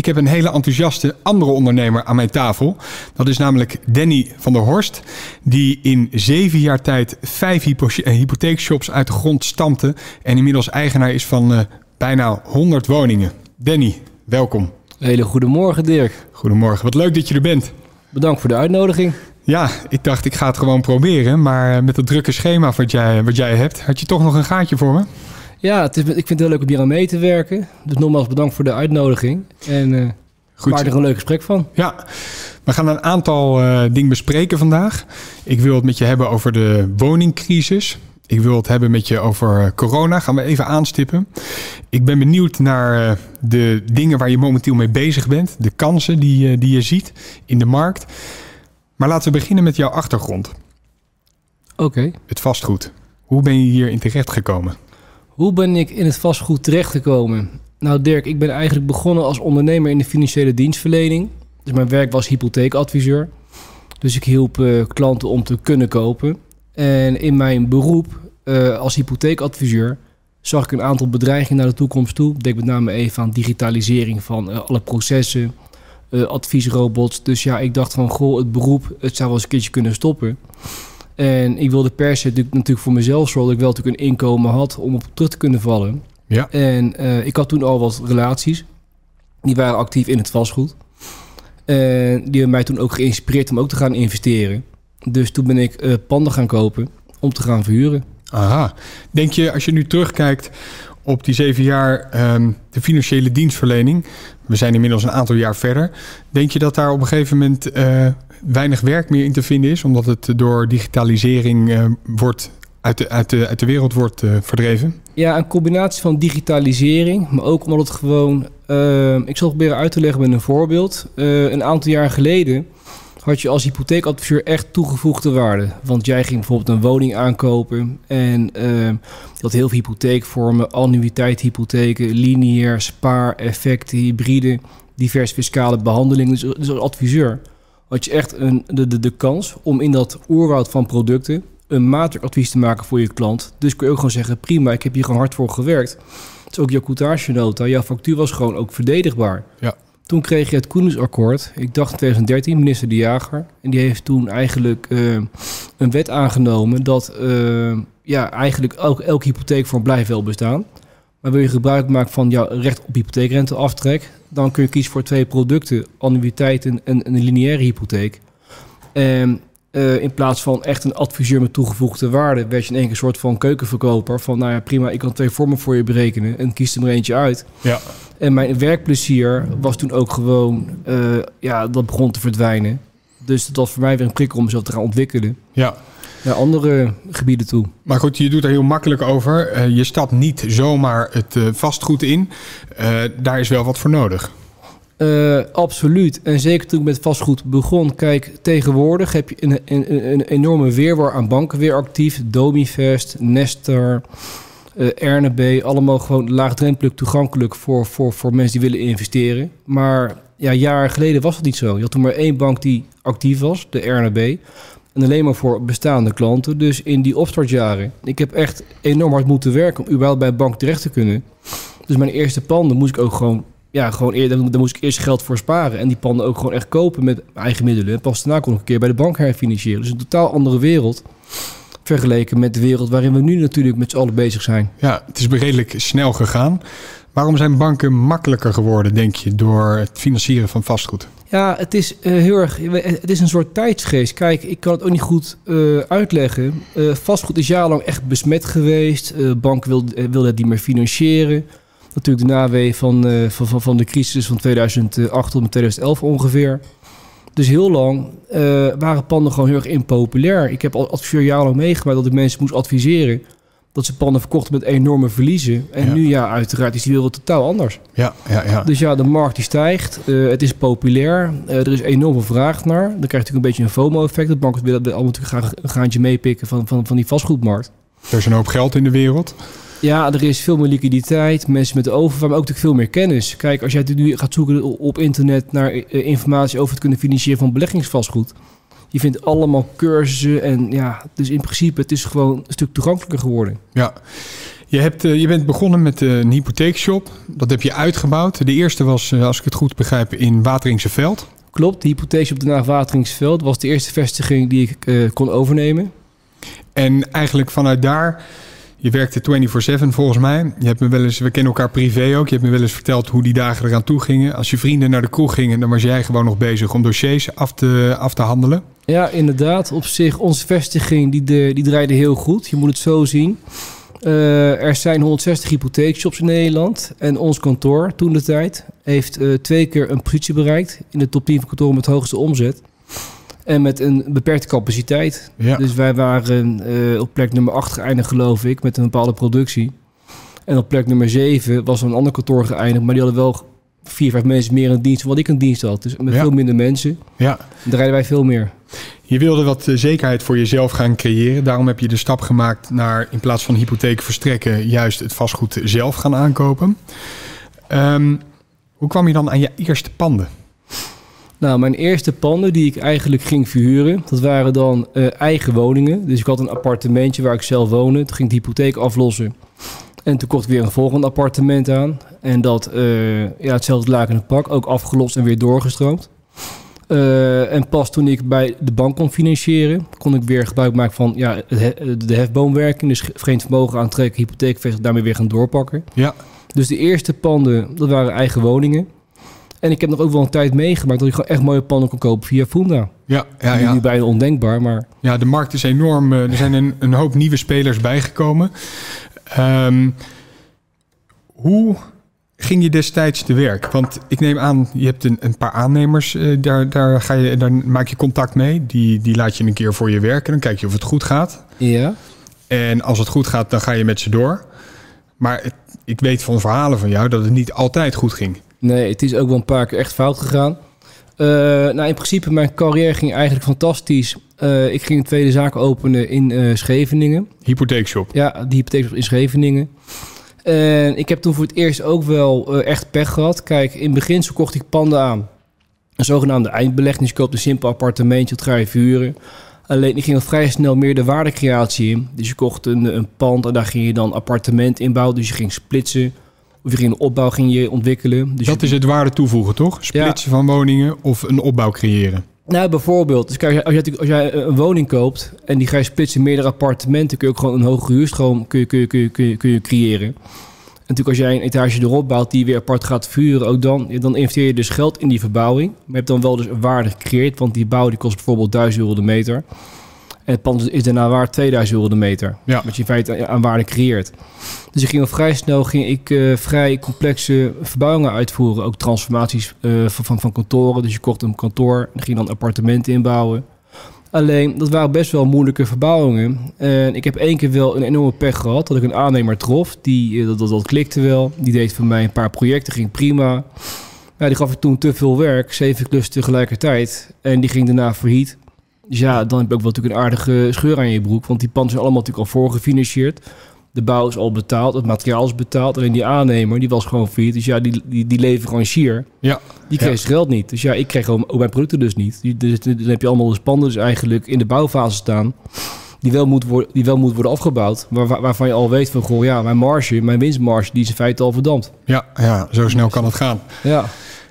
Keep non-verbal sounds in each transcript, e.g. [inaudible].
ik heb een hele enthousiaste andere ondernemer aan mijn tafel. Dat is namelijk Danny van der Horst. Die in zeven jaar tijd vijf hypo hypotheekshops uit de grond stampte. En inmiddels eigenaar is van uh, bijna 100 woningen. Danny, welkom. Hele goedemorgen Dirk. Goedemorgen, wat leuk dat je er bent. Bedankt voor de uitnodiging. Ja, ik dacht ik ga het gewoon proberen. Maar met het drukke schema wat jij, wat jij hebt, had je toch nog een gaatje voor me? Ja, het is, ik vind het heel leuk om hier aan mee te werken. Dus nogmaals bedankt voor de uitnodiging. En uh, Goed. maak er een leuk gesprek van. Ja, we gaan een aantal uh, dingen bespreken vandaag. Ik wil het met je hebben over de woningcrisis. Ik wil het hebben met je over corona. Gaan we even aanstippen. Ik ben benieuwd naar de dingen waar je momenteel mee bezig bent. De kansen die, die je ziet in de markt. Maar laten we beginnen met jouw achtergrond. Oké. Het vastgoed. Hoe ben je hierin terecht gekomen? Hoe ben ik in het vastgoed terechtgekomen? Nou Dirk, ik ben eigenlijk begonnen als ondernemer in de financiële dienstverlening. Dus mijn werk was hypotheekadviseur. Dus ik hielp uh, klanten om te kunnen kopen. En in mijn beroep uh, als hypotheekadviseur zag ik een aantal bedreigingen naar de toekomst toe. Ik denk met name even aan digitalisering van uh, alle processen, adviesrobots. Dus ja, ik dacht van, goh, het beroep, het zou wel eens een keertje kunnen stoppen. En ik wilde per se natuurlijk voor mezelf zorgen dat ik wel natuurlijk een inkomen had om op terug te kunnen vallen. Ja. En uh, ik had toen al wat relaties. Die waren actief in het vastgoed. En die hebben mij toen ook geïnspireerd om ook te gaan investeren. Dus toen ben ik uh, panden gaan kopen om te gaan verhuren. Aha. Denk je, als je nu terugkijkt op die zeven jaar um, de financiële dienstverlening... we zijn inmiddels een aantal jaar verder... denk je dat daar op een gegeven moment... Uh, weinig werk meer in te vinden is, omdat het door digitalisering uh, wordt uit de, uit, de, uit de wereld wordt uh, verdreven? Ja, een combinatie van digitalisering, maar ook omdat het gewoon. Uh, ik zal proberen uit te leggen met een voorbeeld. een aantal jaar geleden had je als hypotheekadviseur echt toegevoegde waarde. Want jij ging bijvoorbeeld een woning aankopen en uh, had heel veel hypotheekvormen, annuïteithypotheken, lineair, spaar, effecten, hybride, diverse fiscale behandelingen. Dus, dus als adviseur had je echt een, de, de, kans om in dat oerwoud van producten een maatwerkadvies te maken voor je klant. Dus kun je ook gewoon zeggen, prima, ik heb hier gewoon hard voor gewerkt. Dus ook jouw coutagenota, jouw factuur was gewoon ook verdedigbaar. Ja. Toen kreeg je het Koenensakkoord, ik dacht 2013, minister De Jager. En die heeft toen eigenlijk uh, een wet aangenomen dat uh, ja, eigenlijk elk, elke hypotheekvorm blijft wel bestaan. Maar wil je gebruik maken van jouw recht op hypotheekrenteaftrek, dan kun je kiezen voor twee producten: annuïteiten en een lineaire hypotheek. En uh, in plaats van echt een adviseur met toegevoegde waarde, werd je in één keer een soort van keukenverkoper. Van nou ja, prima, ik kan twee vormen voor je berekenen en kies er maar eentje uit. Ja. En mijn werkplezier was toen ook gewoon, uh, ja, dat begon te verdwijnen. Dus dat was voor mij weer een prikkel om mezelf te gaan ontwikkelen. Ja naar andere gebieden toe. Maar goed, je doet er heel makkelijk over. Uh, je stapt niet zomaar het uh, vastgoed in. Daar is wel wat voor nodig. absoluut. En zeker toen ik met vastgoed begon. Kijk, tegenwoordig heb je een, een, een enorme weerwar aan banken weer actief. Domivest, Nestor, RNB. Allemaal gewoon laagdrempelig toegankelijk voor, voor, voor mensen die willen investeren. Maar ja, jaren geleden was het niet zo. Je had toen maar één bank die actief was, de RNB. En alleen maar voor bestaande klanten. Dus in die opstartjaren. Ik heb echt enorm hard moeten werken om überhaupt bij een bank terecht te kunnen. Dus mijn eerste panden moest ik ook gewoon... Ja, gewoon eerder, daar moest ik eerst geld voor sparen. En die panden ook gewoon echt kopen met eigen middelen. En pas daarna kon ik een keer bij de bank herfinancieren. Dus een totaal andere wereld. Vergeleken met de wereld waarin we nu natuurlijk met z'n allen bezig zijn. Ja, het is redelijk snel gegaan. Waarom zijn banken makkelijker geworden, denk je, door het financieren van vastgoed? Ja, het is uh, heel erg. Het is een soort tijdsgeest. Kijk, ik kan het ook niet goed uh, uitleggen. Uh, vastgoed is jarenlang echt besmet geweest. bank wilde, wilde het niet meer financieren. Natuurlijk de nawee van, van, van de crisis van 2008 tot 2011 ongeveer. Dus heel lang waren panden gewoon heel erg impopulair. Ik heb al adviseur jarenlang meegemaakt dat ik mensen moest adviseren dat ze panden verkochten met enorme verliezen. En nu ja, uiteraard is die wereld totaal anders. Ja, ja, ja. Dus ja, de markt die stijgt. Uh, het is populair. Uh, er is enorme vraag naar. Dan krijg je natuurlijk een beetje een FOMO-effect. Dat banken willen allemaal natuurlijk graag een gaantje meepikken van, van, van die vastgoedmarkt. Er is een hoop geld in de wereld. Ja, er is veel meer liquiditeit, mensen met overvaart, maar ook natuurlijk veel meer kennis. Kijk, als jij nu gaat zoeken op internet naar uh, informatie over het kunnen financieren van beleggingsvastgoed, je vindt allemaal cursussen en ja, dus in principe het is gewoon een stuk toegankelijker geworden. Ja, Je, hebt, eh, je bent begonnen met eh, een hypotheekshop. Dat heb je uitgebouwd. De eerste was, eh, als ik het goed begrijp, in Wateringse Veld. Klopt, de hypotheek op de Naag Wateringsveld was de eerste vestiging die ik eh, kon overnemen. En eigenlijk vanuit daar, je werkte 24-7 volgens mij. Je hebt me wel eens, we kennen elkaar privé ook. Je hebt me wel eens verteld hoe die dagen eraan toe gingen. Als je vrienden naar de kroeg gingen, dan was jij gewoon nog bezig om dossiers af te, af te handelen. Ja, inderdaad. Op zich, onze vestiging die, die draaide heel goed. Je moet het zo zien. Eh, er zijn 160 hypotheekshops in Nederland. En ons kantoor, toen de tijd, heeft eh, twee keer een positie bereikt. In de top 10 van kantoren met hoogste omzet. En met een beperkte capaciteit. Ja. Dus wij waren eh, op plek nummer 8 geëindigd, geloof ik, met een bepaalde productie. En op plek nummer 7 was er een ander kantoor geëindigd. Maar die hadden wel vier, vijf mensen meer in dienst wat ik in dienst had. Dus met Ja. veel minder mensen ja. draaiden wij veel meer. Je wilde wat eh, zekerheid voor jezelf gaan creëren. Daarom heb je de stap gemaakt naar in plaats van hypotheek verstrekken, juist het vastgoed zelf gaan aankopen. Ehm, hoe kwam je dan aan je eerste panden? Nou, mijn eerste panden die ik eigenlijk ging verhuren, dat waren dan eh, eigen woningen. Dus ik had een appartementje waar ik zelf woonde. Toen ging ik de hypotheek aflossen. En toen kocht ik weer een volgend appartement aan. En dat, eh, ja, hetzelfde laken en pak, ook afgelost en weer doorgestroomd. Eh, en pas toen ik bij de bank kon financieren, kon ik weer gebruik maken van ja, de hefboomwerking. Dus vreemd vermogen aantrekken, hypotheekvestiging, daarmee weer gaan doorpakken. Ja, Dus de eerste panden, dat waren eigen woningen. En ik heb nog ook wel een tijd meegemaakt dat ik gewoon echt mooie panden kon kopen via Funda. ja, ja, Nu ja. bijna ondenkbaar, maar ja de markt is enorm. eh, Er zijn een, een hoop nieuwe spelers bijgekomen. Ehm, hoe ging je destijds te werk? Want ik neem aan, je hebt een, een paar aannemers. eh, daar, daar, ga je, daar maak je contact mee. Die, die laat je een keer voor je werken. Dan kijk je of het goed gaat. ja. En als het goed gaat, dan ga je met ze door. Maar het- ik weet van verhalen van jou dat het niet altijd goed ging. Nee, het is ook wel een paar keer echt fout gegaan. Eh, nou, in principe, mijn carrière ging eigenlijk fantastisch. Eh, ik ging een tweede zaak openen in eh, Scheveningen. Hypotheekshop. Ja, die hypotheek in Scheveningen. En ik heb toen voor het eerst ook wel echt pech gehad. Kijk, in beginsel kocht ik panden aan. Een zogenaamde eindbelegging. Dus je koopt een simpel appartementje, dat ga je verhuren. Alleen, ik ging al vrij snel meer de waardecreatie in. Dus je kocht een, een pand en daar ging je dan appartement inbouwen. Dus je ging splitsen. Of je ging een opbouw ging je ontwikkelen. Dus dat je- is het waarde toevoegen, toch? Splitsen van woningen of een opbouw creëren. Nou, bijvoorbeeld. Dus kijk, als jij, als jij een woning koopt en die ga je splitsen in meerdere appartementen, kun je ook gewoon een hogere huurstroom kun je, kun je, kun je, kun je, kun je creëren. En natuurlijk als jij een etage erop bouwt die weer apart gaat vuren, ook dan, dan investeer je dus geld in die verbouwing. Maar je hebt dan wel dus een waarde gecreëerd, want die bouw die kost bijvoorbeeld 1000 euro de meter. En het pand is daarna waard 2000 euro de meter. Ja. Wat je in feite aan waarde creëert. Dus ik ging al vrij snel ging ik, eh, vrij complexe verbouwingen uitvoeren. Ook transformaties eh, van, van, van kantoren. Dus je kocht een kantoor en ging dan appartementen inbouwen. Alleen, dat waren best wel moeilijke verbouwingen. En ik heb één keer wel een enorme pech gehad. Dat ik een aannemer trof. Die, eh, dat, dat, dat klikte wel. Die deed voor mij een paar projecten. Ging prima. Ja, die gaf ik toen te veel werk. Zeven klussen tegelijkertijd. En die ging daarna failliet. Dus ja, dan heb je ook wel natuurlijk een aardige scheur aan je broek. Want die panden zijn allemaal natuurlijk al voorgefinancierd. De bouw is al betaald, het materiaal is betaald. Alleen die aannemer, die was gewoon failliet. Dus ja, die, die, die leverancier, Ja, die kreeg Ja. zijn geld niet. Dus ja, ik kreeg ook mijn producten dus niet. Die- Dus dan heb je allemaal dus panden dus eigenlijk in de bouwfase staan... die wel moet worden, die wel moet worden afgebouwd. Waar- waarvan je al weet van, goh, ja, mijn marge, mijn winstmarge... die is in feite al verdampt. ja, ja, zo snel kan het gaan. Ja,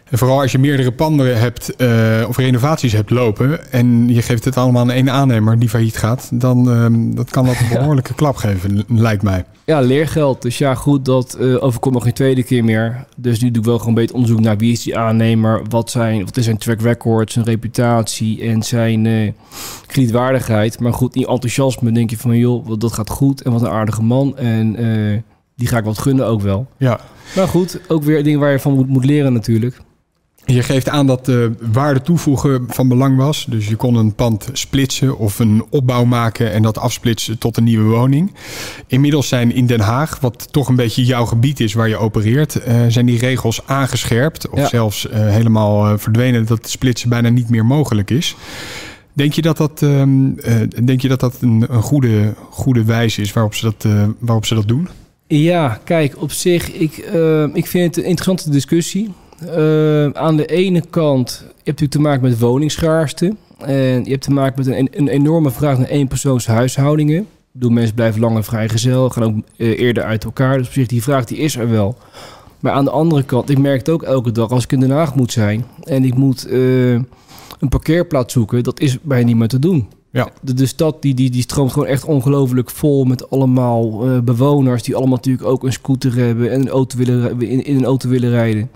En vooral als je meerdere panden hebt eh, of renovaties hebt lopen en je geeft het allemaal aan één aannemer die failliet gaat, dan ehm, dat kan dat een [laughs] behoorlijke klap geven, lijkt mij. ja leergeld. Dus ja, goed, dat eh, overkomt nog geen tweede keer meer. Dus nu doe ik wel gewoon een beetje onderzoek naar wie is die aannemer... wat, zijn, wat is zijn track record, zijn reputatie en zijn eh kredietwaardigheid. Maar goed, in enthousiasme denk je van, joh, dat gaat goed en wat een aardige man. En die ga ik wat gunnen ook wel. Ja. Maar goed, ook weer dingen waar je van moet, moet leren natuurlijk. Je geeft aan dat de waarde toevoegen van belang was. Dus je kon een pand splitsen of een opbouw maken en dat afsplitsen tot een nieuwe woning. Inmiddels zijn in Den Haag, wat toch een beetje jouw gebied is waar je opereert, eh, zijn die regels aangescherpt of Ja. zelfs eh, helemaal eh, verdwenen dat splitsen bijna niet meer mogelijk is. Denk je dat dat, ehm, eh, denk je dat, dat een, een goede, goede wijze is waarop ze dat, eh, waarop ze dat doen? Ja, kijk, op zich, ik, eh, ik vind het een interessante discussie. Eh, aan de ene kant, je hebt natuurlijk te maken met woningschaarste. En je hebt te maken met een, een enorme vraag naar eenpersoonshuishoudingen. bedoel, mensen blijven langer vrijgezel, gaan ook eh, eerder uit elkaar. Dus op zich, die vraag die is er wel. Maar aan de andere kant, ik merk het ook elke dag als ik in Den Haag moet zijn en ik moet eh, een parkeerplaats zoeken, dat is bijna niet meer te doen. Ja. De, de stad die, die, die stroomt gewoon echt ongelooflijk vol met allemaal bewoners die allemaal natuurlijk ook een scooter hebben en een auto willen, in, in een auto willen rijden.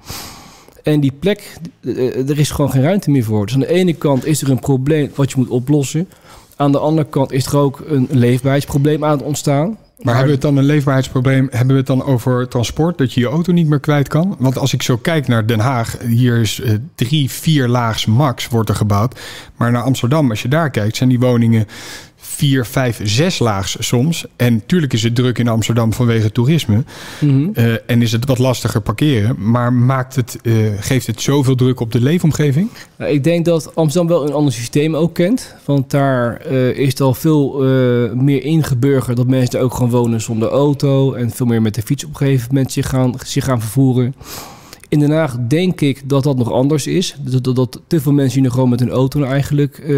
En die plek, eh, er is gewoon geen ruimte meer voor. Dus aan de ene kant is er een probleem wat je moet oplossen. Aan de andere kant is er ook een leefbaarheidsprobleem aan het ontstaan. Maar hebben we het dan een leefbaarheidsprobleem? Hebben we het dan over transport, dat je je auto niet meer kwijt kan? Want als ik zo kijk naar Den Haag, hier is eh, drie, vier laags max wordt er gebouwd. Maar naar Amsterdam, als je daar kijkt, zijn die woningen vier, vijf, zes laags soms. En tuurlijk is het druk in Amsterdam vanwege toerisme. Mhm. Eh, en is het wat lastiger parkeren. Maar maakt het, eh, geeft het zoveel druk op de leefomgeving? Nou, ik denk dat Amsterdam wel een ander systeem ook kent. Want daar eh, is het al veel meer ingeburgerd dat mensen daar ook gewoon wonen zonder auto. En veel meer met de fiets op een gegeven moment zich gaan, zich gaan vervoeren. In Den Haag denk ik dat dat nog anders is. Dat, dat, dat te veel mensen hier gewoon met hun auto eigenlijk eh,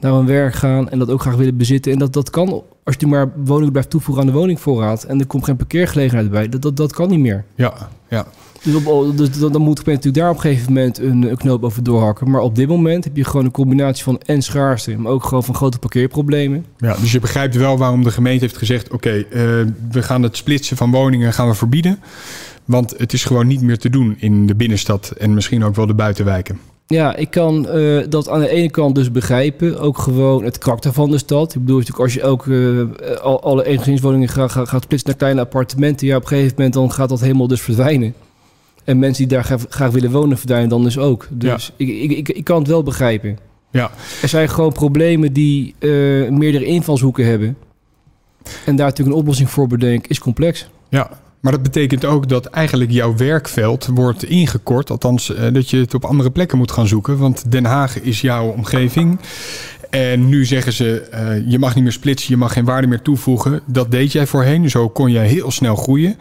naar hun werk gaan. En dat ook graag willen bezitten. En dat, dat kan als je maar woning blijft toevoegen aan de woningvoorraad. En er komt geen parkeergelegenheid bij. Dat, dat, dat kan niet meer. Ja, ja. Dus, op, dus dan, dan moet ik natuurlijk daar op een gegeven moment een, een knoop over doorhakken. Maar op dit moment heb je gewoon een combinatie van en schaarste, maar ook gewoon van grote parkeerproblemen. ja. Dus je begrijpt wel waarom de gemeente heeft gezegd... oké, eh, we gaan het splitsen van woningen gaan we verbieden. Want het is gewoon niet meer te doen in de binnenstad... en misschien ook wel de buitenwijken. Ja, ik kan eh, dat aan de ene kant dus begrijpen. Ook gewoon het karakter van de stad. Ik bedoel natuurlijk als je ook al, alle eengezinswoningen gaat, gaat, splitsen naar kleine appartementen. Ja, op een gegeven moment dan gaat dat helemaal dus verdwijnen. En mensen die daar graag, graag willen wonen verdwijnen dan dus ook. Dus ik, ik, ik, ik kan het wel begrijpen. Ja, Er zijn gewoon problemen die eh, meerdere invalshoeken hebben. En daar natuurlijk een oplossing voor bedenken is complex. ja. Maar dat betekent ook dat eigenlijk jouw werkveld wordt ingekort. Althans, eh, dat je het op andere plekken moet gaan zoeken. Want Den Haag is jouw omgeving. En nu zeggen ze, eh, je mag niet meer splitsen, je mag geen waarde meer toevoegen. Dat deed jij voorheen, zo kon jij heel snel groeien.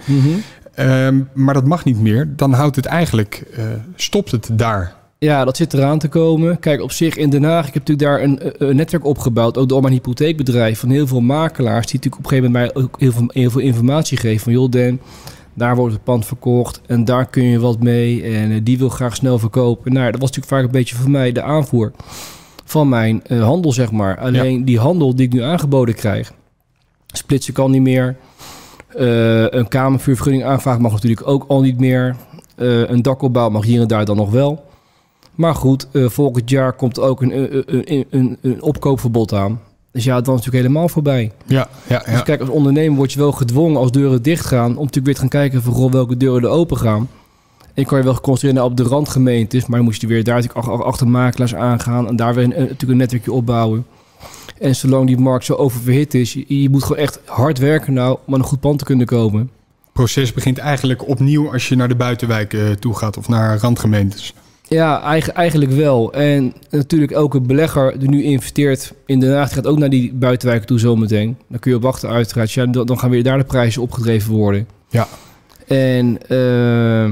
Ehm, maar dat mag niet meer. Dan houdt het eigenlijk, eh, stopt het daar. Ja, dat zit eraan te komen. Kijk, op zich in Den Haag, ik heb natuurlijk daar een, een netwerk opgebouwd, ook door mijn hypotheekbedrijf, van heel veel makelaars, die natuurlijk op een gegeven moment mij ook heel veel, heel veel informatie geven. Van joh, Dan, daar wordt het pand verkocht en daar kun je wat mee en eh, die wil graag snel verkopen. Nou, dat was natuurlijk vaak een beetje voor mij de aanvoer van mijn eh, handel, zeg maar. Alleen die handel die ik nu aangeboden krijg, splitsen kan niet meer. Eh, een kamervuurvergunning aanvragen mag natuurlijk ook al niet meer. Eh, een dakopbouw mag hier en daar dan nog wel. Maar goed, eh, volgend jaar komt ook een, een, een, een, een opkoopverbod aan. Dus ja, dan is natuurlijk helemaal voorbij. Ja, ja, Dus ja. kijk, als ondernemer word je wel gedwongen als deuren dicht gaan... om natuurlijk weer te gaan kijken van goh, welke deuren er open gaan. En kan je wel concentreren op de randgemeentes... maar dan moet je weer daar natuurlijk ach- ach- achter makelaars aangaan... en daar weer natuurlijk een netwerkje opbouwen. En zolang die markt zo oververhit is... je, moet gewoon echt hard werken nou om aan een goed pand te kunnen komen. Het proces begint eigenlijk opnieuw als je naar de buitenwijken toe gaat of naar randgemeentes. Ja, eigen- eigenlijk wel. En natuurlijk elke belegger die nu investeert in Den Haag... gaat ook naar die buitenwijken toe zometeen. Dan kun je op wachten uiteraard. Ja, dan, gaan weer daar de prijzen opgedreven worden. Ja. En eh,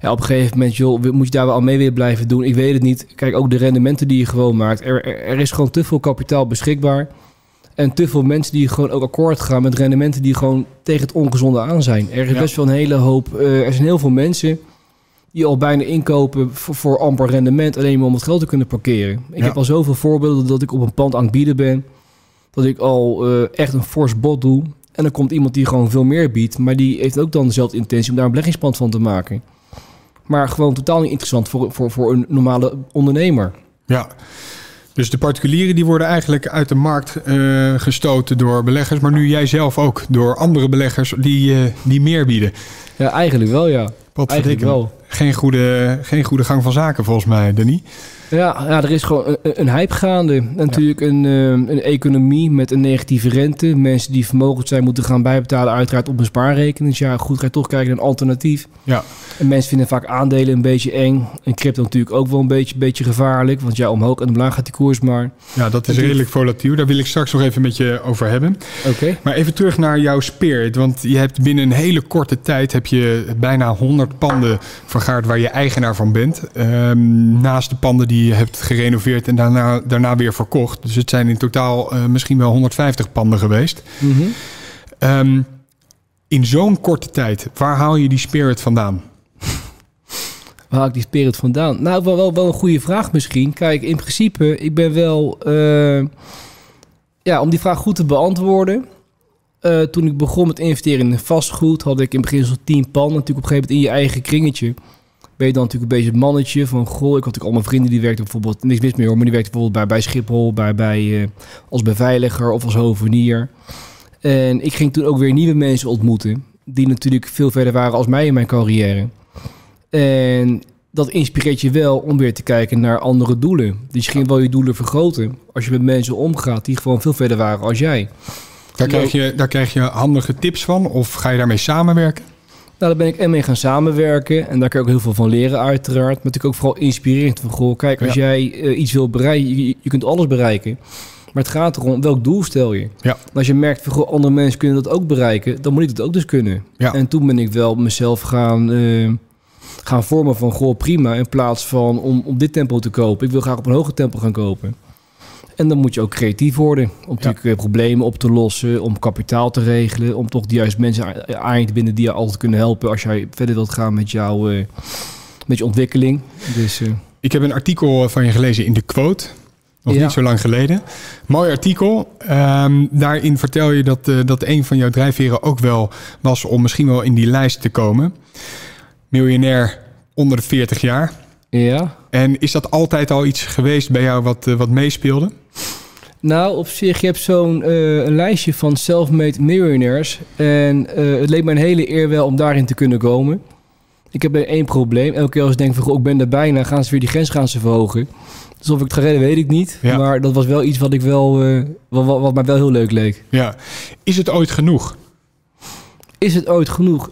ja, op een gegeven moment joh, moet je daar wel al mee weer blijven doen. Ik weet het niet. Kijk, ook de rendementen die je gewoon maakt. Er, er, er is gewoon te veel kapitaal beschikbaar. En te veel mensen die gewoon ook akkoord gaan met rendementen die gewoon tegen het ongezonde aan zijn. Er is Ja. best wel een hele hoop. eh, er zijn heel veel mensen die al bijna inkopen voor, voor amper rendement, alleen maar om het geld te kunnen parkeren. Ik Ja. heb al zoveel voorbeelden dat ik op een pand aan het bieden ben, dat ik al eh, echt een fors bod doe. En dan komt iemand die gewoon veel meer biedt, maar die heeft ook dan dezelfde intentie om daar een beleggingspand van te maken. Maar gewoon totaal niet interessant voor, voor, voor een normale ondernemer. Ja. Dus de particulieren die worden eigenlijk uit de markt eh, gestoten door beleggers. Maar nu jij zelf ook door andere beleggers die, eh, die meer bieden. Ja, eigenlijk wel, ja. Wat Eigenlijk wel. Geen goede, geen goede gang van zaken volgens mij, Danny. Ja, ja, er is gewoon een, een hype gaande. En Natuurlijk een, eh, een economie met een negatieve rente. Mensen die vermogend zijn moeten gaan bijbetalen uiteraard op een spaarrekening. Dus ja, goed, ga je toch kijken naar een alternatief. Ja. En mensen vinden vaak aandelen een beetje eng. En crypto natuurlijk ook wel een beetje, beetje gevaarlijk. Want ja, omhoog en omlaag gaat die koers maar. Ja, dat is redelijk volatiel. Daar wil ik straks nog even met je over hebben. Oké. Maar even terug naar jouw spirit. Want je hebt binnen een hele korte tijd heb je bijna 100 panden vergaard waar je eigenaar van bent. Ehm, naast de panden die je hebt gerenoveerd en daarna, daarna weer verkocht. Dus het zijn in totaal uh, misschien wel 150 panden geweest. Mm -hmm. um, in zo'n korte tijd, waar haal je die spirit vandaan? [laughs] Waar haal ik die spirit vandaan? Nou, wel, wel, wel een goede vraag misschien. Kijk, in principe, ik ben wel... Uh, ja, om die vraag goed te beantwoorden... Uh, toen ik begon met investeren in vastgoed, had ik in het begin zo'n tien pan. Natuurlijk op een gegeven moment in je eigen kringetje. Ben je dan natuurlijk een beetje het mannetje van... Goh, ik had natuurlijk allemaal vrienden die werkten bijvoorbeeld... Niks mis meer hoor, maar die werkten bijvoorbeeld bij, bij Schiphol... Bij, bij, uh, als beveiliger of als hovenier. En ik ging toen ook weer nieuwe mensen ontmoeten... die natuurlijk veel verder waren als mij in mijn carrière. En dat inspireert je wel om weer te kijken naar andere doelen. Dus je ging wel je doelen vergroten... als je met mensen omgaat die gewoon veel verder waren als jij... Daar krijg, je, daar krijg je handige tips van of ga je daarmee samenwerken? Nou, daar ben ik en mee gaan samenwerken. En daar kan ik ook heel veel van leren, uiteraard. Maar natuurlijk ook vooral inspirerend. Van, goh, kijk, als jij uh, iets wil bereiken, je, je, kunt alles bereiken. Maar het gaat erom, welk doel stel je? Ja. als je merkt, van, goh, andere mensen kunnen dat ook bereiken, dan moet ik dat ook dus kunnen. Ja. En toen ben ik wel mezelf gaan, uh, gaan vormen van, goh, prima. In plaats van om op dit tempo te kopen. Ik wil graag op een hoger tempo gaan kopen. En dan moet je ook creatief worden. Om natuurlijk ja. problemen op te lossen, om kapitaal te regelen, om toch de juiste mensen aan je te binden die je altijd kunnen helpen als jij verder wilt gaan met, jouw uh, met je ontwikkeling. Dus, uh... Ik heb een artikel van je gelezen in de Quote. Nog ja. niet zo lang geleden. Mooi artikel. Um, daarin vertel je dat, uh, dat een van jouw drijfveren ook wel was om misschien wel in die lijst te komen. Miljonair onder de 40 jaar. Ja. En is dat altijd al iets geweest bij jou wat, uh, wat meespeelde? Nou, op zich, je hebt zo'n uh, een lijstje van self-made millionaires. En uh, het leek me een hele eer wel om daarin te kunnen komen. Ik heb één probleem. Elke keer als ik denk van, goh, ik ben er bijna, gaan ze weer die grens gaan ze verhogen. Dus of ik het ga redden, weet ik niet. Ja. Maar dat was wel iets wat ik wel, uh, wat, wat, wat mij wel heel leuk leek. Ja. Is het ooit genoeg? Is het ooit genoeg?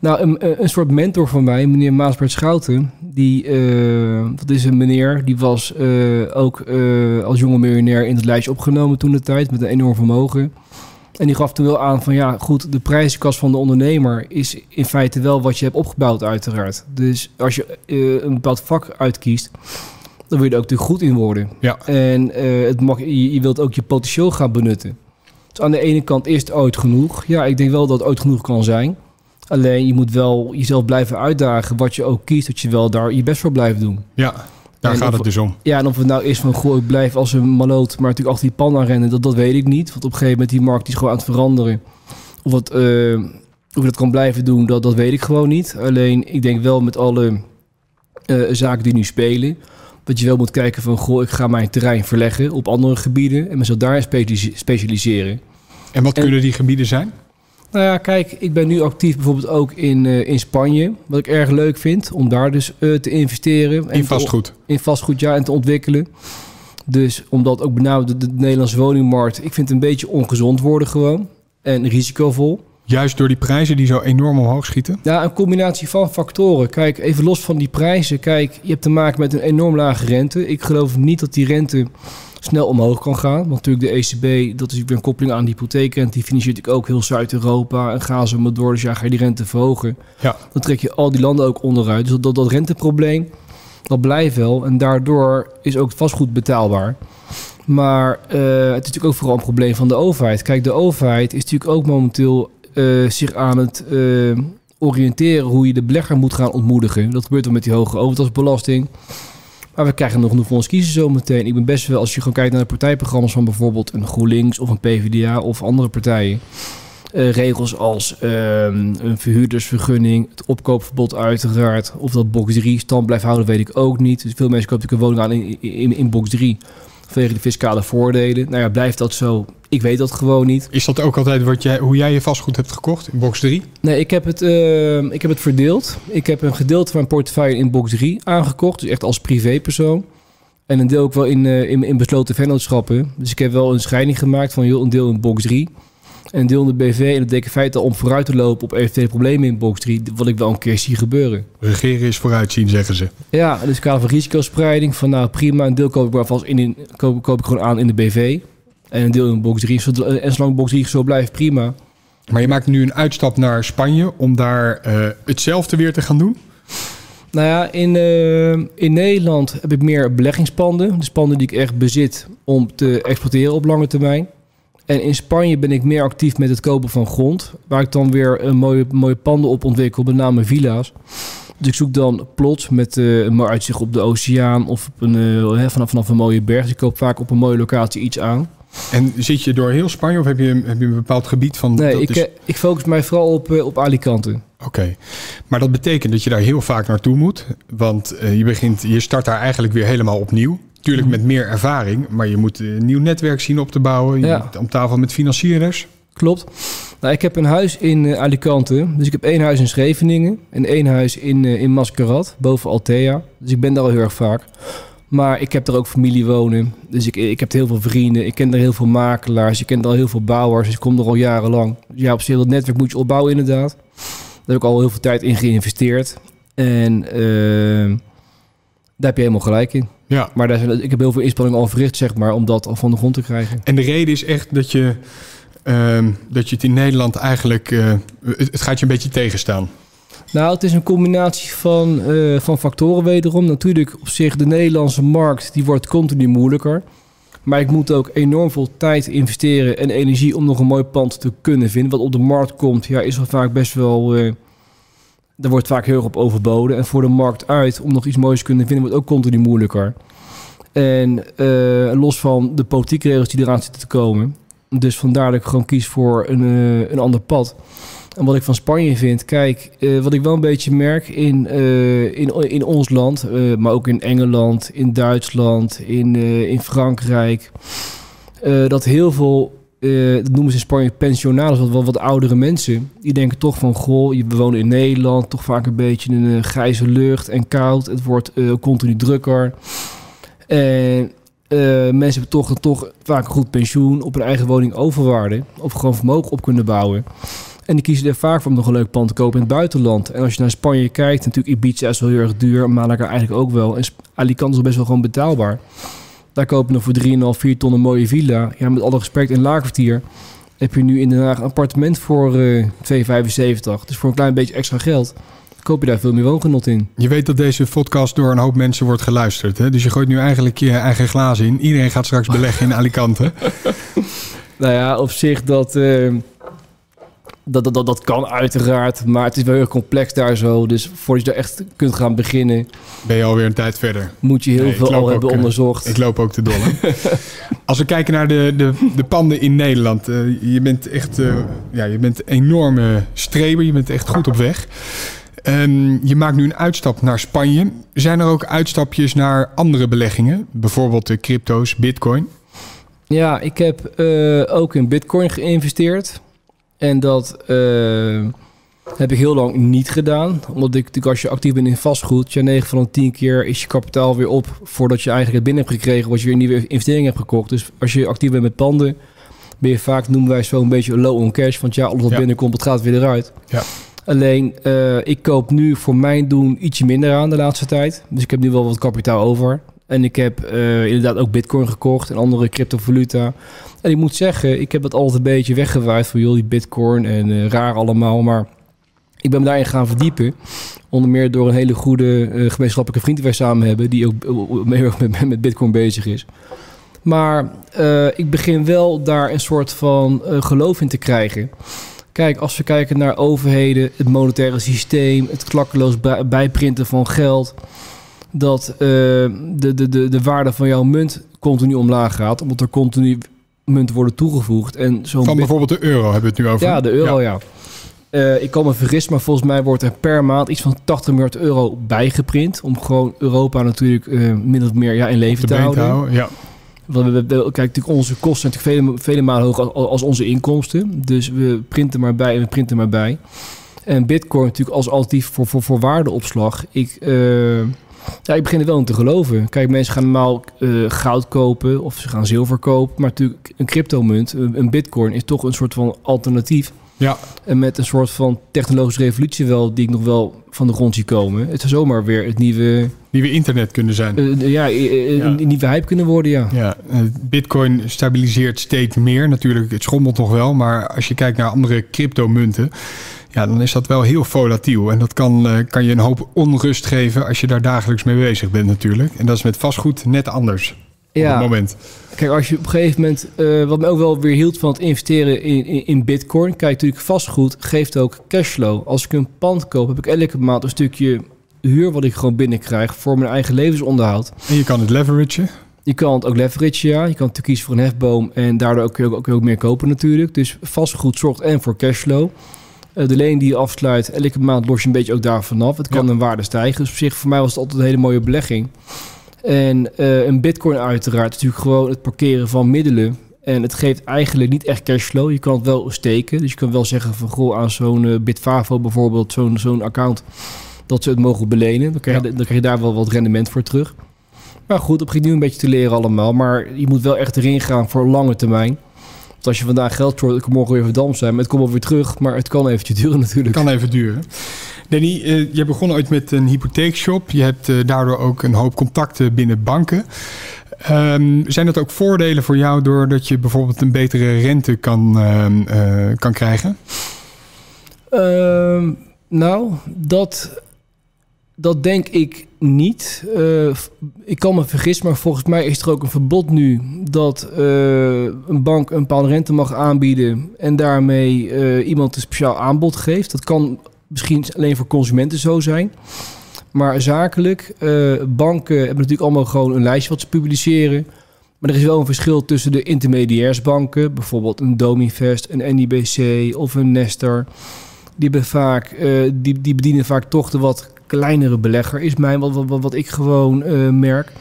Nou, een, een soort mentor van mij, meneer Maasbert Schouten, die, uh, dat is een meneer, die was uh, ook uh, als jonge miljonair in het lijstje opgenomen toen de tijd, met een enorm vermogen. En die gaf toen wel aan van ja, goed, de prijzenkast van de ondernemer is in feite wel wat je hebt opgebouwd uiteraard. Dus als je een bepaald vak uitkiest, dan wil je er ook natuurlijk goed in worden. Ja. En het mag, je, je wilt ook je potentieel gaan benutten. Dus aan de ene kant is het ooit genoeg. Ja, ik denk wel dat het ooit genoeg kan zijn. Alleen je moet wel jezelf blijven uitdagen. Wat je ook kiest, dat je wel daar je best voor blijft doen. Ja, daar en gaat het dus om. Ja, en of het nou is van, goh, ik blijf als een maloot... maar natuurlijk achter die pan aan rennen, dat, dat weet ik niet. Want op een gegeven moment die markt die is gewoon aan het veranderen. Of, het, uh, of je dat kan blijven doen, dat, dat weet ik gewoon niet. Alleen, ik denk wel met alle uh, zaken die nu spelen... dat je wel moet kijken van, goh, ik ga mijn terrein verleggen op andere gebieden... en mezelf daar specialiseren. En wat en, kunnen die gebieden zijn? Nou ja, kijk, ik ben nu actief bijvoorbeeld ook in, uh, in Spanje. Wat ik erg leuk vind, om daar dus uh, te investeren. In vastgoed? In vastgoed, ja, en te ontwikkelen. Dus omdat ook benauwd de, de Nederlandse woningmarkt... ik vind het een beetje ongezond worden gewoon. En risicovol. Juist door die prijzen die zo enorm omhoog schieten? Ja, een combinatie van factoren. Kijk, even los van die prijzen. Kijk, je hebt te maken met een enorm lage rente. Ik geloof niet dat die rente snel omhoog kan gaan. Want natuurlijk de ECB, dat is weer een koppeling aan de hypotheekrente. Die financiert natuurlijk ook heel Zuid-Europa. En gaan ze maar door, dus ja, ga je die rente verhogen. Ja. Dan trek je al die landen ook onderuit. Dus dat, dat renteprobleem, dat blijft wel. En daardoor is ook het vastgoed betaalbaar. Maar uh, het is natuurlijk ook vooral een probleem van de overheid. Kijk, de overheid is natuurlijk ook momenteel uh, zich aan het uh, oriënteren... hoe je de belegger moet gaan ontmoedigen. Dat gebeurt dan met die hoge overdrachtsbelasting... Maar we krijgen nog genoeg voor ons kiezen zometeen. Ik ben best wel, als je gewoon kijkt naar de partijprogramma's van bijvoorbeeld een GroenLinks of een PvdA of andere partijen. Uh, regels als uh, een verhuurdersvergunning, het opkoopverbod uiteraard. Of dat box 3 stand blijft houden, weet ik ook niet. Veel mensen kopen natuurlijk een woning aan in, in, in box 3 vanwege de fiscale voordelen. Nou ja, blijft dat zo? Ik weet dat gewoon niet. Is dat ook altijd wat jij, hoe jij je vastgoed hebt gekocht in box 3? Nee, ik heb het, uh, ik heb het verdeeld. Ik heb een gedeelte van mijn portefeuille in box 3 aangekocht. Dus echt als privépersoon. En een deel ook wel in, uh, in, in besloten vennootschappen. Dus ik heb wel een scheiding gemaakt van joh, een deel in box 3. En deel in de BV. En dat betekent in feite om vooruit te lopen op eventuele problemen in box 3. Wat ik wel een keer zie gebeuren. Regeren is vooruitzien, zeggen ze. Ja, dus kader van risicospreiding. Van nou prima, een deel koop ik maar vast in, in koop, koop ik gewoon aan in de BV. En een deel in box 3. En zolang box 3 zo blijft, prima. Maar je maakt nu een uitstap naar Spanje om daar eh, hetzelfde weer te gaan doen? Nou ja, in, eh, in Nederland heb ik meer beleggingspanden. De panden die ik echt bezit om te exporteren op lange termijn. En in Spanje ben ik meer actief met het kopen van grond. Waar ik dan weer een mooie, mooie panden op ontwikkel, met name villa's. Dus ik zoek dan plots met eh, een mooi uitzicht op de oceaan of op een, eh, vanaf, vanaf een mooie berg. Dus ik koop vaak op een mooie locatie iets aan. En zit je door heel Spanje of heb je, heb je een bepaald gebied van... Nee, dat ik, is- eh, ik focus mij vooral op, op Alicante. Oké, maar dat betekent dat je daar heel vaak naartoe moet. Want je, begint, je start daar eigenlijk weer helemaal opnieuw. Tuurlijk met meer ervaring, maar je moet een nieuw netwerk zien op te bouwen. Je Ja. moet om tafel met financierders. Klopt. Nou, ik heb een huis in eh, Alicante. Dus ik heb één huis in Scheveningen en één huis in, eh, in Mascarat, boven Altea. Dus ik ben daar al heel erg vaak. Maar ik heb daar ook familie wonen. Dus ik, ik heb heel veel vrienden. Ik ken er heel veel makelaars. Ik ken er al heel veel bouwers. Dus ik kom er al jarenlang. Ja, op zich, dat netwerk moet je opbouwen inderdaad. Daar heb ik al heel veel tijd in geïnvesteerd. En eh, daar heb je helemaal gelijk in. Ja. Maar daar, zijn- ik heb heel veel inspanningen al verricht, zeg maar, om dat al van de grond te krijgen. En de reden is echt dat je, ehm, dat je het in Nederland eigenlijk... eh, het, het gaat je een beetje tegenstaan. Nou, het is een combinatie van, eh, van factoren wederom. Natuurlijk op zich de Nederlandse markt, die wordt continu moeilijker. Maar ik moet ook enorm veel tijd investeren en energie om nog een mooi pand te kunnen vinden. Wat op de markt komt, ja, is wel vaak best wel... daar wordt vaak heel erg op overboden. En voor de markt uit, om nog iets moois te kunnen vinden, wordt ook continu moeilijker. En eh, los van de politieke regels die eraan zitten te komen. Dus vandaar dat ik gewoon kies voor een, eh, een ander pad. En wat ik van Spanje vind, kijk, eh, wat ik wel een beetje merk in, in, in ons land, maar ook in Engeland, in Duitsland, in, in Frankrijk, dat heel veel, eh, dat noemen ze in Spanje pensionados, wat, wat, wat oudere mensen, die denken toch van, goh, je- wonen in Nederland, toch vaak een beetje in een grijze lucht en koud, het wordt eh, continu drukker. En eh, mensen hebben toch, toch vaak een goed pensioen, op een eigen woning overwaarde, of gewoon vermogen op kunnen bouwen. En die kiezen er vaak voor om nog een leuk pand te kopen in het buitenland. En als je naar Spanje kijkt, natuurlijk Ibiza is wel heel erg duur, Malaga eigenlijk ook wel. En Alicante is best wel gewoon betaalbaar. Daar koop je nog voor 3,5, 4 ton een mooie villa. Ja, met alle respect, in Laagkwartier heb je nu in Den Haag een appartement voor eh 2,75. Dus voor een klein beetje extra geld koop je daar veel meer woongenot in. Je weet dat deze podcast door een hoop mensen wordt geluisterd. Hè? Dus je gooit nu eigenlijk je eigen glazen in. Iedereen gaat straks beleggen in Alicante. [laughs] Nou ja, op zich dat, eh, dat, dat, dat, dat kan uiteraard. Maar het is wel heel complex daar zo. Dus voordat je daar echt kunt gaan beginnen... Ben je alweer een tijd verder. moet je heel Nee, veel al hebben ook, eh, onderzocht. Ik loop ook te dollen. [laughs] Als we kijken naar de, de, de panden in Nederland. eh, je bent echt eh, ja, je bent een enorme streber. Je bent echt goed op weg. Ehm, je maakt nu een uitstap naar Spanje. Zijn er ook uitstapjes naar andere beleggingen? Bijvoorbeeld de crypto's, bitcoin. Ja, ik heb ook in bitcoin geïnvesteerd. En dat eh, heb ik heel lang niet gedaan. Omdat ik natuurlijk als je actief bent in vastgoed... ja, 9 van de 10 keer is je kapitaal weer op... voordat je eigenlijk het binnen hebt gekregen... wat je weer nieuwe investering hebt gekocht. Dus als je actief bent met panden... ben je vaak, noemen wij zo een beetje low on cash. Want ja, alles wat Ja. binnenkomt, het gaat weer eruit. Ja. Alleen, eh, ik koop nu voor mijn doen ietsje minder aan de laatste tijd. Dus ik heb nu wel wat kapitaal over. En ik heb eh, inderdaad ook bitcoin gekocht en andere cryptovaluta. En ik moet zeggen, ik heb het altijd een beetje weggewaaid joh, die bitcoin en eh, raar allemaal. Maar ik ben me daarin gaan verdiepen. Onder meer door een hele goede eh, gemeenschappelijke vriend die wij samen hebben. Die ook [laughs] met, met bitcoin bezig is. Maar ik begin wel daar een soort van geloof in te krijgen. Kijk, als we kijken naar overheden, het monetaire systeem, het klakkeloos bij- bijprinten van geld, dat eh, de, de, de, de waarde van jouw munt continu omlaag gaat, omdat er continu munten worden toegevoegd. En zo'n Van bijvoorbeeld de euro hebben we het nu over. ja, de euro, ja. Eh, ik kan me vergissen, maar volgens mij wordt er per maand iets van 80 miljard euro bijgeprint. Om gewoon Europa natuurlijk eh, min of meer ja, in leven te houden. te houden. Ja. Want we, we, kijk, natuurlijk onze kosten zijn natuurlijk vele, vele malen hoger als, als onze inkomsten. Dus we printen maar bij en we printen maar bij. En bitcoin natuurlijk als alternatief voor, voor, voor waardeopslag. Ik, ja, ik begin er wel in te geloven. Kijk, mensen gaan normaal eh, goud kopen of ze gaan zilver kopen. Maar natuurlijk een cryptomunt, een, bitcoin, is toch een soort van alternatief. Ja, En met een soort van technologische revolutie wel, die ik nog wel van de grond zie komen. Het zou zomaar weer het nieuwe, die we internet kunnen zijn. eh, ja, eh, eh, Ja. een nieuwe hype kunnen worden, ja. Ja, Bitcoin stabiliseert steeds meer. Natuurlijk, het schommelt nog wel. Maar als je kijkt naar andere cryptomunten... Ja, dan is dat wel heel volatiel. En dat kan, eh, kan je een hoop onrust geven... als je daar dagelijks mee bezig bent natuurlijk. En dat is met vastgoed net anders op het Ja, moment. kijk, als je op een gegeven moment, eh, wat me ook wel weer hield van het investeren in, in, in bitcoin, kijk, natuurlijk vastgoed geeft ook cashflow. Als ik een pand koop, heb ik elke maand een stukje huur wat ik gewoon binnenkrijg voor mijn eigen levensonderhoud. En je kan het leveragen. Je kan het ook leverage, ja. Je kan natuurlijk kiezen voor een hefboom en daardoor ook, ook, ook meer kopen natuurlijk. Dus vastgoed zorgt en voor cashflow. Eh, de lening die je afsluit, elke maand los je een beetje ook daarvan af. Het kan Ja. een waarde stijgen. Dus op zich, voor mij was het altijd een hele mooie belegging. En eh, een bitcoin uiteraard is natuurlijk gewoon het parkeren van middelen. En het geeft eigenlijk niet echt cashflow. Je kan het wel steken. Dus je kan wel zeggen van, goh, aan zo'n eh, Bitfavo bijvoorbeeld, zo'n zo'n account, dat ze het mogen belenen. Dan krijg, je, Ja. dan krijg je daar wel wat rendement voor terug. Maar goed, het begint nu een beetje te leren allemaal. Maar je moet wel echt erin gaan voor lange termijn. Want als je vandaag geld het kan morgen weer verdampt zijn. Maar het komt wel weer terug. Maar het kan eventjes duren [laughs] natuurlijk. kan even duren. Danny, eh, je begon ooit met een hypotheekshop. Je hebt eh, daardoor ook een hoop contacten binnen banken. Ehm, zijn dat ook voordelen voor jou doordat je bijvoorbeeld een betere rente kan, ehm, eh, kan krijgen? Ehm, nou, dat, dat denk ik niet. Eh, ik kan me vergissen, maar volgens mij is er ook een verbod nu dat eh, een bank een bepaalde rente mag aanbieden en daarmee eh, iemand een speciaal aanbod geeft. Dat kan misschien alleen voor consumenten zo zijn. Maar zakelijk, banken hebben natuurlijk allemaal gewoon een lijstje wat ze publiceren. Maar er is wel een verschil tussen de intermediairsbanken, bijvoorbeeld een Dominvest, een NIBC of een Nestor. Die, vaak, die, die bedienen vaak toch de wat kleinere belegger, is mijn wat, wat, wat ik gewoon eh, merk.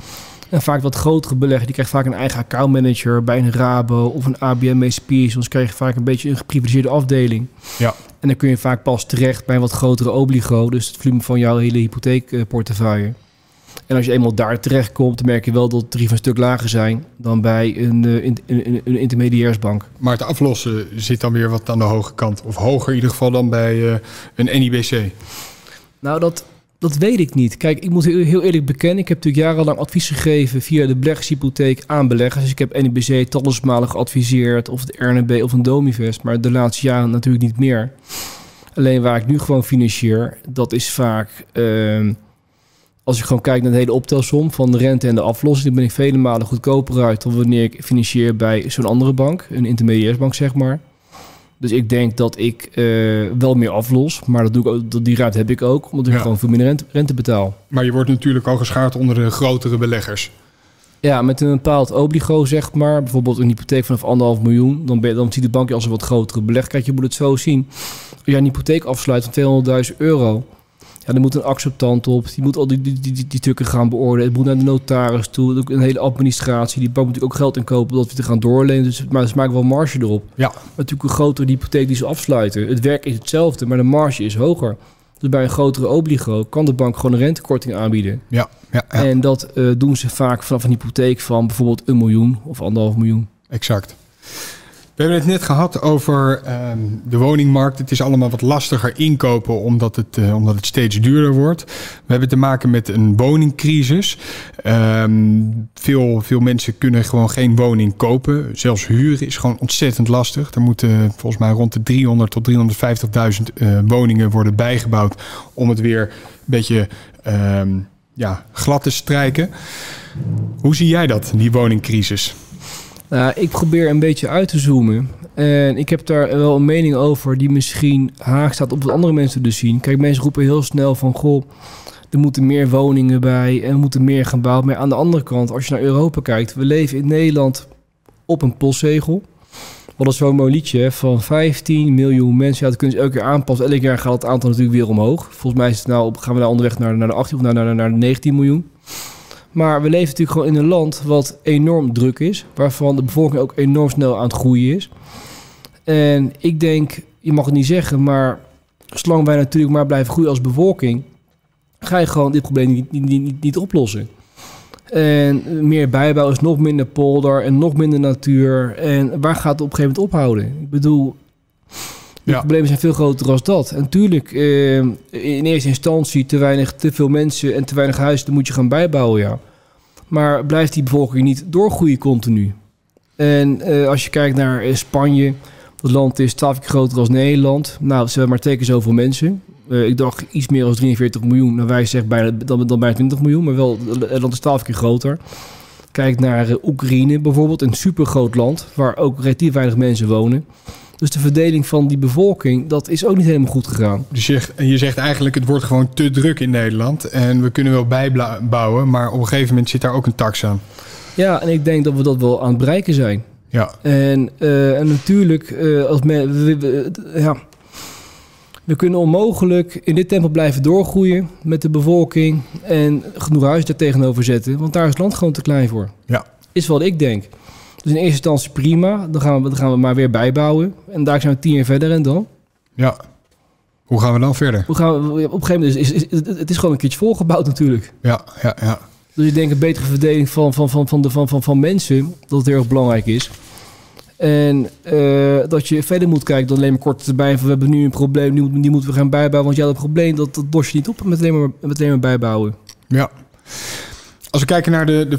En vaak wat grotere belegger, die krijgt vaak een eigen accountmanager bij een Rabo of een ABN SP. Soms krijg je vaak een beetje een geprivilegeerde afdeling. Ja. En dan kun je vaak pas terecht bij een wat grotere obligo, dus het volume van jouw hele hypotheekportefeuille. En als je eenmaal daar terecht komt, dan merk je wel dat de tarieven een stuk lager zijn dan bij een, eh, in- een, een intermediairsbank. Maar het aflossen zit dan weer wat aan de hoge kant. Of hoger in ieder geval dan bij eh, een NIBC. Nou, dat, dat weet ik niet. Kijk, ik moet heel, eerlijk bekennen. Ik heb natuurlijk jarenlang advies gegeven via de beleggershypotheek aan beleggers. Dus ik heb NIBC talloze malen geadviseerd. Of het RNB of een Domivest. Maar de laatste jaren natuurlijk niet meer. Alleen waar ik nu gewoon financier, dat is vaak... ehm, als ik gewoon kijk naar de hele optelsom van de rente en de aflossing... dan ben ik vele malen goedkoper uit... dan wanneer ik financier bij zo'n andere bank. Een intermediairsbank, zeg maar. Dus ik denk dat ik eh, wel meer aflos. Maar dat doe ik ook, die ruimte heb ik ook. Omdat ik Ja. gewoon veel minder rente, rente betaal. Maar je wordt natuurlijk al geschaard onder de grotere beleggers. Ja, met een bepaald obligo, zeg maar. Bijvoorbeeld een hypotheek vanaf anderhalf miljoen. Dan, ben, dan ziet de bank je als een wat grotere belegger. Kijk, je moet het zo zien. Als jij een hypotheek afsluit van 200.000 euro... Dan moet een acceptant op. Die moet al die, die, die, die, die stukken gaan beoordelen. Het moet naar de notaris toe. Ook een hele administratie. Die bank moet natuurlijk ook geld inkopen... dat weer te gaan doorlenen. Dus, maar ze maken wel marge erop. Ja. Maar natuurlijk een grotere hypotheek die ze afsluiten. Het werk is hetzelfde, maar de marge is hoger. Dus bij een grotere obligo kan de bank gewoon een rentekorting aanbieden. Ja, ja, ja En dat eh, doen ze vaak vanaf een hypotheek van bijvoorbeeld een miljoen of anderhalf miljoen. exact. We hebben het net gehad over ehm, de woningmarkt. Het is allemaal wat lastiger inkopen omdat het, eh, het steeds duurder wordt. We hebben te maken met een woningcrisis. Ehm, veel, veel mensen kunnen gewoon geen woning kopen. Zelfs huren is gewoon ontzettend lastig. Er moeten volgens mij rond de 300 tot 350.000 eh, woningen worden bijgebouwd om het weer een beetje ehm, ja, glad te strijken. Hoe zie jij dat, die woningcrisis? Nou, ik probeer een beetje uit te zoomen. En ik heb daar wel een mening over die misschien haak staat op wat andere mensen dus zien. Kijk, mensen roepen heel snel van... goh, er moeten meer woningen bij en er moeten meer gaan bouwen. Maar aan de andere kant, als je naar Europa kijkt... we leven in Nederland op een postzegel. Wat is zo'n mooi liedje van 15 miljoen mensen. Ja, dat kunnen ze elke keer aanpassen. Elk jaar gaat het aantal natuurlijk weer omhoog. Volgens mij is het nou, gaan we nou onderweg naar, naar de 18 of naar, naar, naar de 19 miljoen. Maar we leven natuurlijk gewoon in een land wat enorm druk is. Waarvan de bevolking ook enorm snel aan het groeien is. En ik denk, je mag het niet zeggen, maar zolang wij natuurlijk maar blijven groeien als bevolking, ga je gewoon dit probleem niet, niet, niet, niet oplossen. En meer bijbouw is nog minder polder en nog minder natuur. En waar gaat het op een gegeven moment ophouden? Ik bedoel, De Ja. problemen zijn veel groter dan dat. En natuurlijk, eh, in eerste instantie te weinig, te veel mensen en te weinig huizen, dan moet je gaan bijbouwen, ja. Maar blijft die bevolking niet doorgroeien continu? En eh, als je kijkt naar eh, Spanje, dat land is 12 keer groter dan Nederland. Nou, ze hebben maar twee keer zoveel mensen. Ik dacht iets meer dan 43 miljoen. Nou, wij zeggen bijna, dan, dan bijna 20 miljoen, maar wel, het land is 12 keer groter. Kijk naar Oekraïne bijvoorbeeld, een supergroot land waar ook relatief weinig mensen wonen. Dus de verdeling van die bevolking, dat is ook niet helemaal goed gegaan. Dus je, je zegt eigenlijk, het wordt gewoon te druk in Nederland. En we kunnen wel bijbouwen, maar op een gegeven moment zit daar ook een tax aan. Ja, en ik denk dat we dat wel aan het bereiken zijn. Ja, En, eh, en natuurlijk, eh, als men, we, we- ja, we kunnen onmogelijk in dit tempo blijven doorgroeien met de bevolking en genoeg huis daar tegenover zetten, want daar is het land gewoon te klein voor. Ja. Is wat ik denk. Dus in eerste instantie prima, dan gaan we, dan gaan we maar weer bijbouwen. En daar zijn we tien jaar verder en dan? ja. Hoe gaan we dan verder? Hoe gaan we, op een gegeven moment is, is, is- het is gewoon een keertje volgebouwd natuurlijk. Ja, ja, ja. Dus ik denk een betere verdeling van, van, van, van, de, van, van, van mensen, dat het heel erg belangrijk is. En eh, dat je verder moet kijken dan alleen maar korte termijn van we hebben nu een probleem, die, moet- die moeten we gaan bijbouwen. Want ja, dat probleem dat, dat los je niet op met alleen maar, met alleen maar bijbouwen. Ja. Als we kijken naar de, de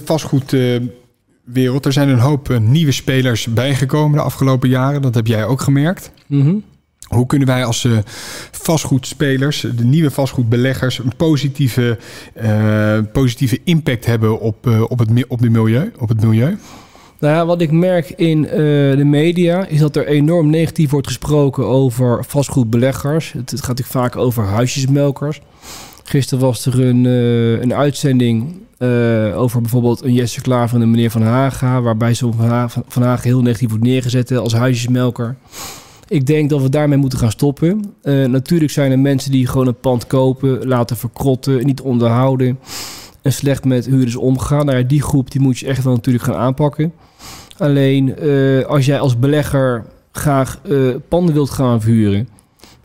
vastgoedwereld, er zijn een hoop eh, nieuwe spelers bijgekomen de afgelopen jaren. Dat heb jij ook gemerkt. Mhm. Hoe kunnen wij als eh, vastgoedspelers, de nieuwe vastgoedbeleggers, een positieve, eh, positieve impact hebben op, op, het, op, de milieu, op het milieu? Nou ja, wat ik merk in de media is dat er enorm negatief wordt gesproken over vastgoedbeleggers. Het, het gaat natuurlijk vaak over huisjesmelkers. Gisteren was er een, een uitzending eh, over bijvoorbeeld een Jesse Klaver en een meneer Van Haga, waarbij zo Van Ha- Van Van Haga heel negatief wordt neergezet als huisjesmelker. Ik denk dat we daarmee moeten gaan stoppen. Eh, natuurlijk zijn er mensen die gewoon een pand kopen, laten verkrotten, niet onderhouden en slecht met huurders omgaan. Nou die groep die moet je echt wel natuurlijk gaan aanpakken. Alleen eh, als jij als belegger graag eh, panden wilt gaan verhuren,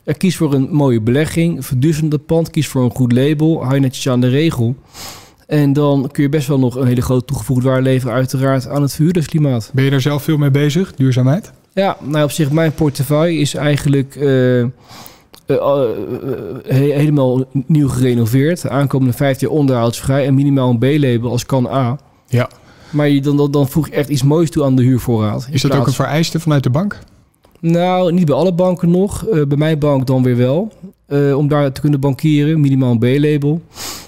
eh, kies voor een mooie belegging, verduurzaam dat pand, kies voor een goed label, hou je netjes aan de regel. En dan kun je best wel nog een hele grote toegevoegde waarde leveren, uiteraard, aan het verhuurdersklimaat. Ben je daar zelf veel mee bezig, duurzaamheid? Ja, nou op zich, mijn portefeuille is eigenlijk eh, eh, eh, he- helemaal nieuw gerenoveerd. De aankomende vijf jaar onderhoudsvrij en minimaal een B-label als kan A. Ja. Maar je, dan, dan, dan voeg je echt iets moois toe aan de huurvoorraad. Is dat ook een vereiste vanuit de bank? Nou, niet bij alle banken nog. Bij mijn bank dan weer wel. Om daar te kunnen bankieren, minimaal een B-label.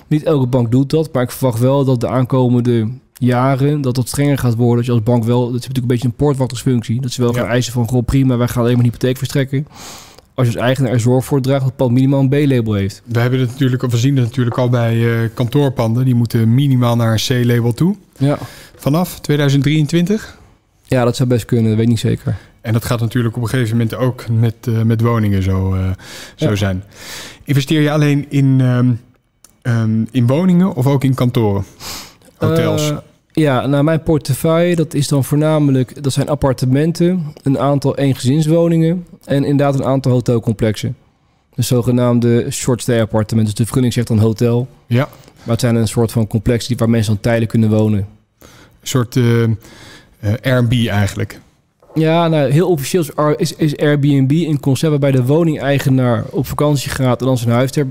Niet elke bank doet dat, maar ik verwacht wel dat de aankomende jaren dat dat strenger gaat worden. Dat je als bank wel, dat is natuurlijk een beetje een poortwachtersfunctie. Dat ze wel Ja. gaan eisen van, goh prima, wij gaan alleen maar een hypotheek verstrekken. Als je als eigenaar er zorg voor draagt dat het pand minimaal een B-label heeft. We, hebben het natuurlijk, we zien het natuurlijk al bij eh, kantoorpanden. Die moeten minimaal naar een C-label toe. Ja. Vanaf 2023. ja, dat zou best kunnen, dat weet ik niet zeker. En dat gaat natuurlijk op een gegeven moment ook met, eh, met woningen zo, eh, zo Ja. zijn. Investeer je alleen in, ehm, ehm, in woningen of ook in kantoren? Hotels? Eh, ja, nou mijn portefeuille, dat is dan voornamelijk, dat zijn appartementen, een aantal eengezinswoningen en inderdaad een aantal hotelcomplexen. De zogenaamde short stay appartementen. Dus de vergunning zegt dan hotel. ja, Maar het zijn een soort van complexen die- waar mensen dan tijdelijk kunnen wonen. een soort eh eh, Airbnb eigenlijk. Ja, nou, heel officieel is, is, Airbnb een concept waarbij de woningeigenaar op vakantie gaat en dan zijn huis eh,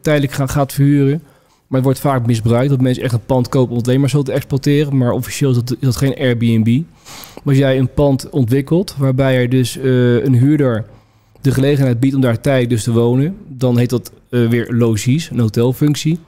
tijdelijk gaat, gaat verhuren. Maar het wordt vaak misbruikt dat mensen echt een pand kopen om het alleen maar zo te exploiteren. Maar officieel is dat, dat geen Airbnb. Maar als jij een pand ontwikkelt waarbij er dus eh, een huurder de gelegenheid biedt om daar tijdelijk dus te wonen, dan heet dat eh, weer logies, een hotelfunctie.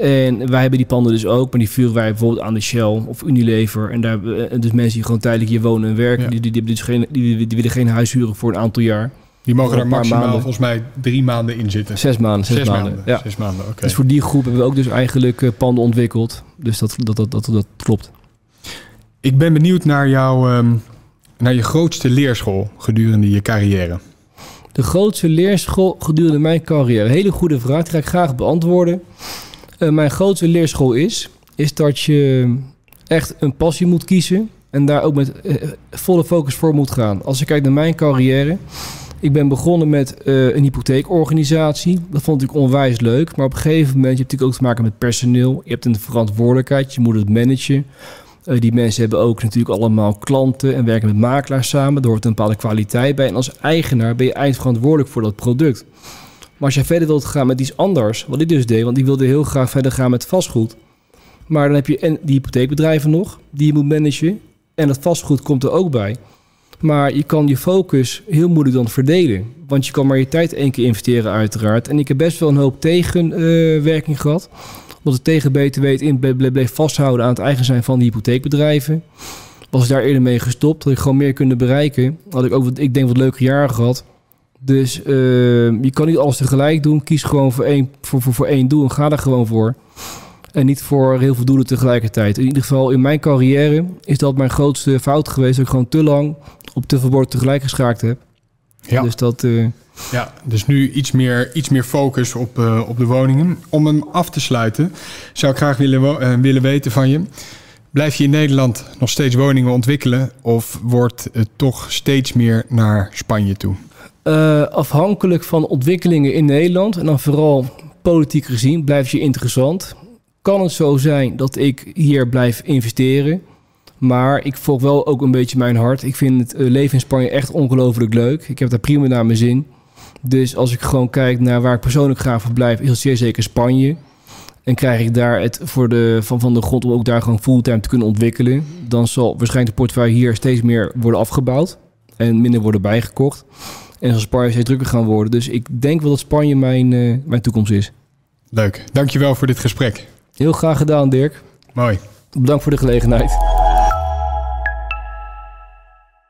En wij hebben die panden dus ook, maar die vuren wij bijvoorbeeld aan de Shell of Unilever. En daar eh, dus mensen die gewoon tijdelijk hier wonen en werken, Ja. die, die, dus geen, die, die willen geen huis huren voor een aantal jaar. Die mogen er maximaal maanden. volgens mij drie maanden in zitten. Zes maanden, zes, maanden. Ja. Zes maanden, oké. Dus voor die groep hebben we ook dus eigenlijk eh, panden ontwikkeld. Dus dat, dat, dat, dat, dat klopt. Ik ben benieuwd naar, jouw, ehm, naar je grootste leerschool gedurende je carrière. De grootste leerschool gedurende mijn carrière. Hele goede vraag, die ga ik graag beantwoorden. Eh, mijn grootste leerschool is, is dat je echt een passie moet kiezen en daar ook met eh, volle focus voor moet gaan. Als ik kijk naar mijn carrière, ik ben begonnen met eh, een hypotheekorganisatie. Dat vond ik onwijs leuk, maar op een gegeven moment, je hebt natuurlijk ook te maken met personeel. Je hebt een verantwoordelijkheid, je moet het managen. Eh, die mensen hebben ook natuurlijk allemaal klanten en werken met makelaars samen. Er hoort een bepaalde kwaliteit bij. En als eigenaar ben je eindverantwoordelijk voor dat product. Maar als jij verder wilt gaan met iets anders, wat ik dus deed, want ik wilde heel graag verder gaan met vastgoed. Maar dan heb je en die hypotheekbedrijven nog, die je moet managen. En het vastgoed komt er ook bij. Maar je kan je focus heel moeilijk dan verdelen. Want je kan maar je tijd één keer investeren uiteraard. En ik heb best wel een hoop tegenwerking gehad. Want het tegen BTW in bleef vasthouden aan het eigen zijn van die hypotheekbedrijven. Was ik daar eerder mee gestopt, had ik gewoon meer kunnen bereiken. Had ik ook, ik denk, wat leuke jaren gehad. Dus uh, je kan niet alles tegelijk doen. Kies gewoon voor één, voor, voor, voor één doel en ga er gewoon voor. En niet voor heel veel doelen tegelijkertijd. In ieder geval in mijn carrière is dat mijn grootste fout geweest. Dat ik gewoon te lang op te veel borden tegelijk geschaakt heb. Ja. Dus dat... Uh, ja, dus nu iets meer, iets meer focus op, uh, op de woningen. Om hem af te sluiten, zou ik graag willen, uh, willen weten van je. Blijf je in Nederland nog steeds woningen ontwikkelen? Of wordt het toch steeds meer naar Spanje toe? Uh, afhankelijk van ontwikkelingen in Nederland en dan vooral politiek gezien blijft je interessant. Kan het zo zijn dat ik hier blijf investeren? Maar ik volg wel ook een beetje mijn hart. Ik vind het leven in Spanje echt ongelooflijk leuk. Ik heb daar prima naar mijn zin. Dus als ik gewoon kijk naar waar ik persoonlijk graag verblijf, is het zeer zeker Spanje. En krijg ik daar het voor de, van, van de grond om ook daar gewoon fulltime te kunnen ontwikkelen. Dan zal waarschijnlijk de portefeuille hier steeds meer worden afgebouwd. En minder worden bijgekocht. En zal Spanje steeds drukker gaan worden. Dus ik denk wel dat Spanje mijn, uh, mijn toekomst is. Leuk. Dankjewel voor dit gesprek. Heel graag gedaan, Dirk. Mooi. Bedankt voor de gelegenheid.